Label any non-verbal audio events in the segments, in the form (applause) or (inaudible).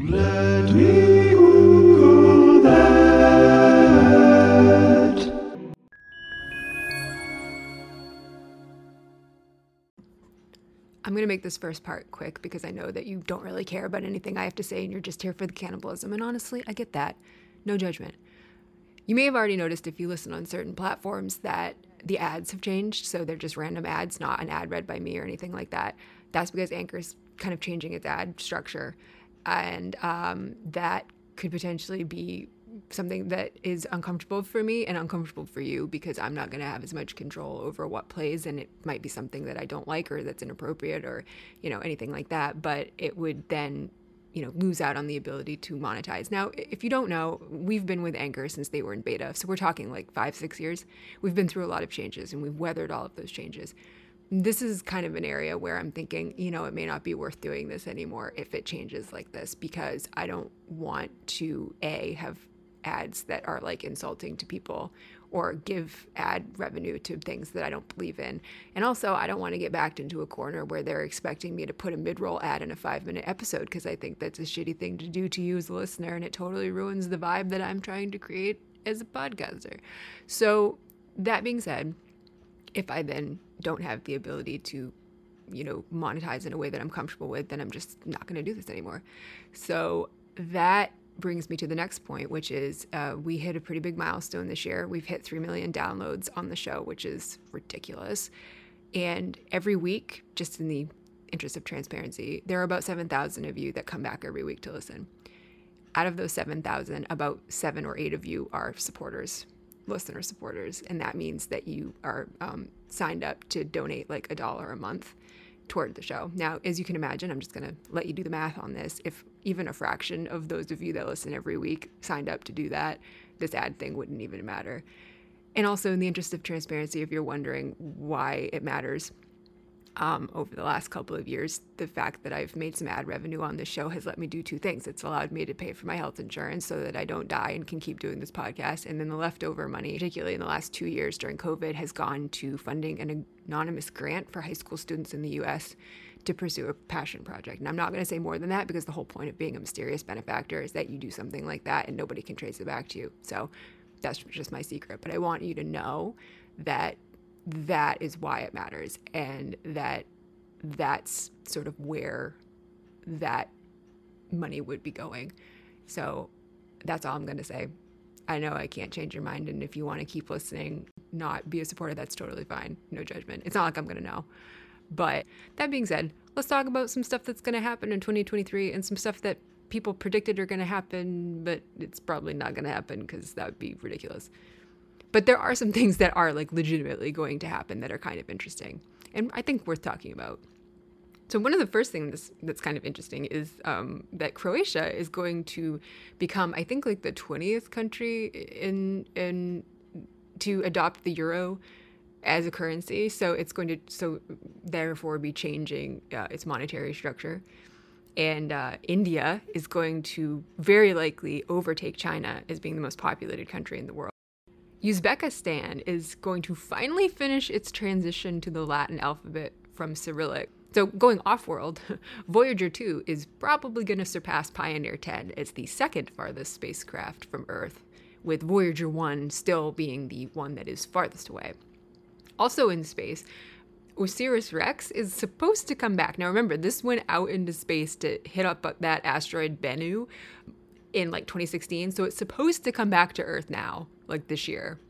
Let me Google that. I'm going to make this first part quick because I know that you don't really care about anything I have to say and you're just here for the cannibalism. And honestly, I get that. No judgment. You may have already noticed if you listen on certain platforms that the ads have changed. So they're just random ads, not an ad read by me or anything like that. That's because Anchor's kind of changing its ad structure. And um, that could potentially be something that is uncomfortable for me and uncomfortable for you because I'm not going to have as much control over what plays and it might be something that I don't like or that's inappropriate or you know anything like that but it would then you know lose out on the ability to monetize. Now, if you don't know, we've been with Anchor since they were in beta. So we're talking like 5 6 years. We've been through a lot of changes and we've weathered all of those changes this is kind of an area where I'm thinking, you know, it may not be worth doing this anymore if it changes like this because I don't want to a have ads that are like insulting to people or give ad revenue to things that I don't believe in. And also, I don't want to get backed into a corner where they're expecting me to put a mid roll ad in a five minute episode because I think that's a shitty thing to do to you as a listener and it totally ruins the vibe that I'm trying to create as a podcaster. So, that being said, if I then don't have the ability to you know monetize in a way that I'm comfortable with, then I'm just not going to do this anymore. So that brings me to the next point, which is uh, we hit a pretty big milestone this year. We've hit 3 million downloads on the show, which is ridiculous. And every week, just in the interest of transparency, there are about 7,000 of you that come back every week to listen. Out of those 7,000, about seven or eight of you are supporters, listener supporters. And that means that you are um, signed up to donate like a dollar a month toward the show. Now, as you can imagine, I'm just going to let you do the math on this. If even a fraction of those of you that listen every week signed up to do that, this ad thing wouldn't even matter. And also, in the interest of transparency, if you're wondering why it matters, um, over the last couple of years, the fact that I've made some ad revenue on this show has let me do two things. It's allowed me to pay for my health insurance so that I don't die and can keep doing this podcast. And then the leftover money, particularly in the last two years during COVID, has gone to funding an anonymous grant for high school students in the US to pursue a passion project. And I'm not going to say more than that because the whole point of being a mysterious benefactor is that you do something like that and nobody can trace it back to you. So that's just my secret. But I want you to know that that is why it matters and that that's sort of where that money would be going. So that's all I'm going to say. I know I can't change your mind. And if you want to keep listening, not be a supporter, that's totally fine. No judgment. It's not like I'm going to know. But that being said, let's talk about some stuff that's going to happen in 2023 and some stuff that people predicted are going to happen, but it's probably not going to happen because that would be ridiculous. But there are some (laughs) things that are like legitimately going to happen that are kind of interesting and I think worth talking about. So one of the first things that's kind of interesting is um, that Croatia is going to become, I think, like the twentieth country in in to adopt the euro as a currency. So it's going to so therefore be changing uh, its monetary structure. And uh, India is going to very likely overtake China as being the most populated country in the world. Uzbekistan is going to finally finish its transition to the Latin alphabet from Cyrillic. So, going off world, (laughs) Voyager 2 is probably going to surpass Pioneer 10 as the second farthest spacecraft from Earth, with Voyager 1 still being the one that is farthest away. Also in space, Osiris Rex is supposed to come back. Now, remember, this went out into space to hit up that asteroid Bennu in like 2016, so it's supposed to come back to Earth now like this year,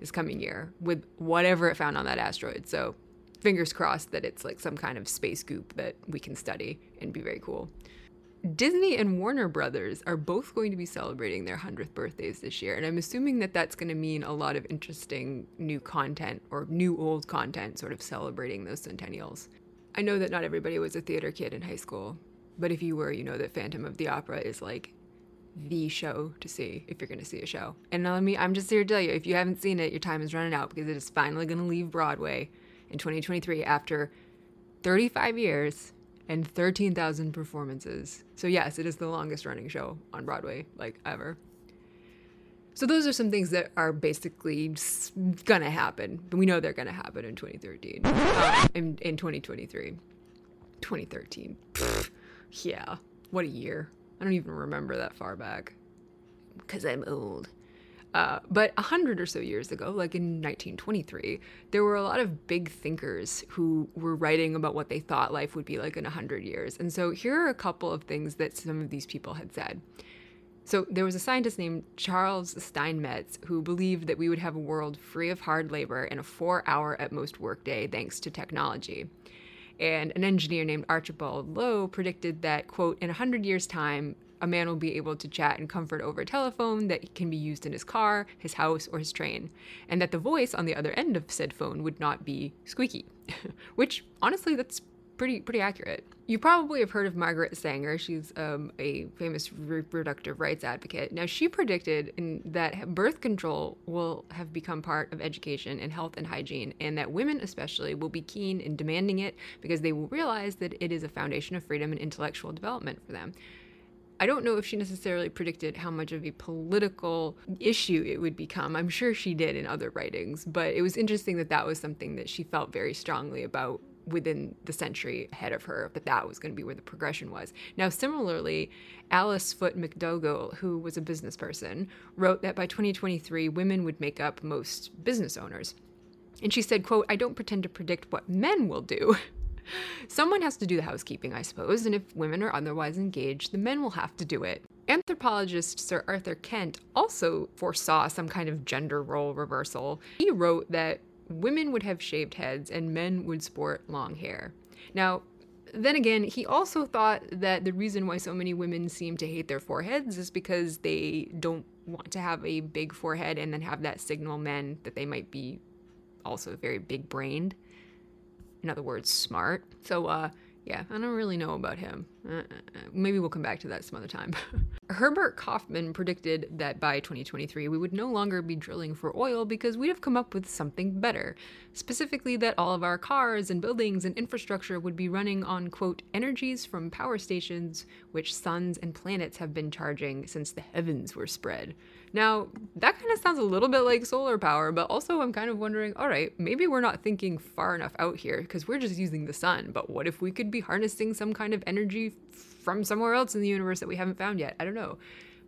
this coming year, with whatever it found on that asteroid. So fingers crossed that it's like some kind of space goop that we can study and be very cool. Disney and Warner Brothers are both going to be celebrating their 100th birthdays this year, and I'm assuming that that's going to mean a lot of interesting new content or new old content sort of celebrating those centennials. I know that not everybody was a theater kid in high school, but if you were, you know that Phantom of the Opera is like the show to see if you're to see a show. And let me, I'm just here to tell you, if you haven't seen it, your time is running out because it is finally to leave Broadway in 2023 after 35 years and 13,000 performances. So yes, it is the longest running show on Broadway like ever. So those are some things that are basically gonna happen. We know they're gonna happen in 2013, um, in, in 2023, 2013. Pfft, yeah, what a year. I don't even remember that far back because I'm old. Uh, but a hundred or so years ago, like in 1923, there were a lot of big thinkers who were writing about what they thought life would be like in a hundred years. And so here are a couple of things that some of these people had said. So there was a scientist named Charles Steinmetz who believed that we would have a world free of hard labor and a four-hour at most workday thanks to technology. And an engineer named Archibald Low predicted that, quote, in a 100 years' time, a man will be able to chat in comfort over a telephone that can be used in his car, his house, or his train, and that the voice on the other end of said phone would not be squeaky. (laughs) Which, honestly, that's pretty pretty accurate. You probably have heard of Margaret Sanger. She's um, a famous reproductive rights advocate. Now, she predicted in, that birth control will have become part of education and health and hygiene, and that women, especially, will be keen in demanding it because they will realize that it is a foundation of freedom and intellectual development for them. I don't know if she necessarily predicted how much of a political issue it would become. I'm sure she did in other writings, but it was interesting that that was something that she felt very strongly about within the century ahead of her, that that was going to be where the progression was. Now, similarly, Alice Foote MacDougall, who was a business person, wrote that by 2023, women would make up most business owners. And she said, quote, I don't pretend to predict what men will do. (laughs) Someone has to do the housekeeping, I suppose, and if women are otherwise engaged, the men will have to do it. Anthropologist Sir Arthur Keith also foresaw some kind of gender role reversal. He wrote that women would have shaved heads and men would sport long hair. Now, then again, he also thought that the reason why so many women seem to hate their foreheads is because they don't want to have a big forehead and then have that signal men that they might be also very big brained in other words, smart. So, uh, yeah, I don't really know about him. Uh, maybe we'll come back to that some other time. (laughs) Herbert Kaufman predicted that by 2023 we would no longer be drilling for oil because we'd have come up with something better. Specifically, that all of our cars and buildings and infrastructure would be running on, quote, energies from power stations which suns and planets have been charging since the heavens were spread. Now, that kind of sounds a little bit like solar power, but also I'm kind of wondering all right, maybe we're not thinking far enough out here because we're just using the sun, but what if we could be harnessing some kind of energy from somewhere else in the universe that we haven't found yet. I don't know.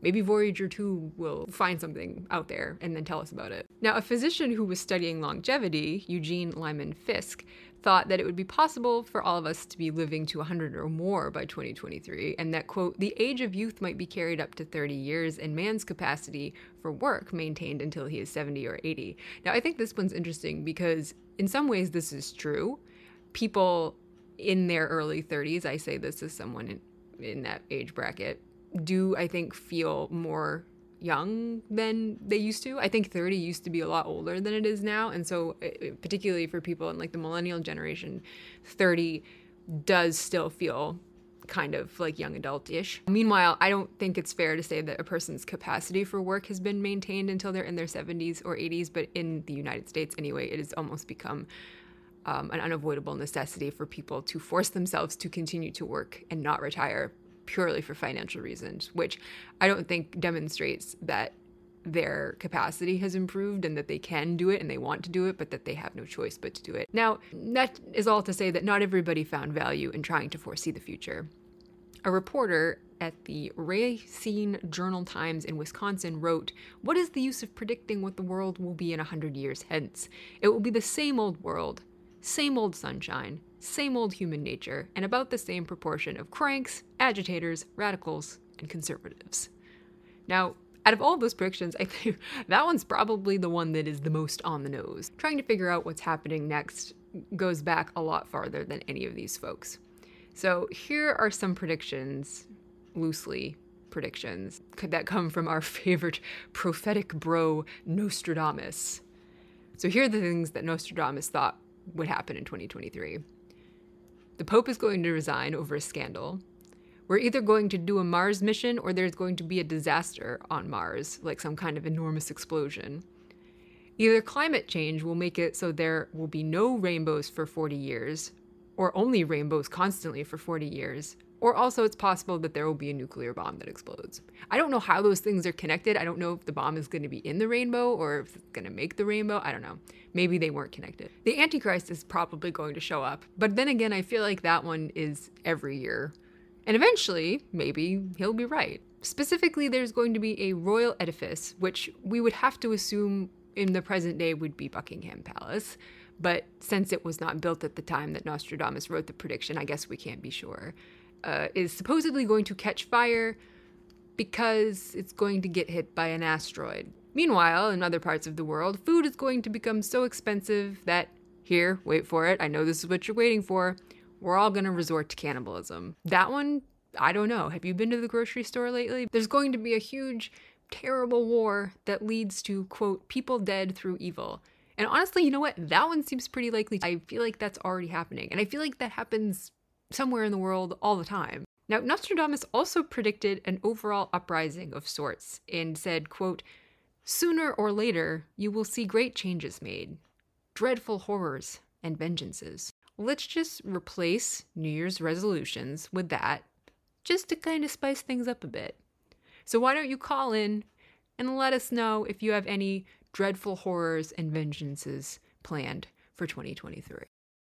Maybe Voyager 2 will find something out there and then tell us about it. Now, a physician who was studying longevity, Eugene Lyman Fisk, thought that it would be possible for all of us to be living to 100 or more by 2023, and that, quote, the age of youth might be carried up to 30 years and man's capacity for work maintained until he is 70 or 80. Now, I think this one's interesting because in some ways this is true. People in their early 30s, I say this as someone in, in that age bracket do I think feel more young than they used to. I think 30 used to be a lot older than it is now. And so, uh, uh, particularly for people in like the millennial generation, 30 does still feel kind of like young adult ish. Meanwhile, I don't think it's fair to say that a person's capacity for work has been maintained until they're in their 70s or 80s, but in the United States anyway, it has almost become um, an unavoidable necessity for people to force themselves to continue to work and not retire purely for financial reasons, which I don't think demonstrates that their capacity has improved and that they can do it and they want to do it, but that they have no choice but to do it. Now, that is all to say that not everybody found value in trying to foresee the future. A reporter at the Racine Journal Times in Wisconsin wrote, What is the use of predicting what the world will be in a hundred years hence? It will be the same old world, same old sunshine, same old human nature, and about the same proportion of cranks, agitators, radicals, and conservatives. Now, out of all those predictions, I think (laughs) that one's probably the one that is the most on the nose. Trying to figure out what's happening next goes back a lot farther than any of these folks. So here are some predictions, loosely predictions, that come from our (laughs) favorite prophetic bro, Nostradamus. So here are the things that Nostradamus thought would happen in 2023. The Pope is going to resign over a scandal. We're either going to do a Mars mission or there's going to be a disaster on Mars, like some kind of enormous explosion. Either climate change will make it so there will be no rainbows for 40 years, or only rainbows constantly for 40 years, or also, it's possible that there will be a nuclear bomb that explodes. I don't know how those things are connected. I don't know if the bomb is going to be in the rainbow or if it's going to make the rainbow. I don't know. Maybe they weren't connected. The Antichrist is probably going to show up. But then again, I feel like that one is every year. And eventually, maybe he'll be right. Specifically, there's going to be a royal edifice, which we would have to assume in the present day would be Buckingham Palace. But since it was not built at the time that Nostradamus wrote the prediction, I guess we can't be sure. Uh, is supposedly going to catch fire because it's going to get hit by an asteroid. Meanwhile, in other parts of the world, food is going to become so expensive that, here, wait for it, I know this is what you're waiting for, we're all going to resort to cannibalism. That one, I don't know. Have you been to the grocery store lately? There's going to be a huge, terrible war that leads to, quote, people dead through evil. And honestly, you know what? That one seems pretty likely. I feel like that's already happening. And I feel like that happens somewhere in the world all the time. Now, Nostradamus also predicted an overall uprising of sorts and said, quote, Sooner or later, you will see great changes made, dreadful horrors and vengeances. Let's just replace New Year's resolutions with that, just to kind of spice things up a bit. So, why don't you call in and let us know if you have any dreadful horrors and vengeances planned for 2023?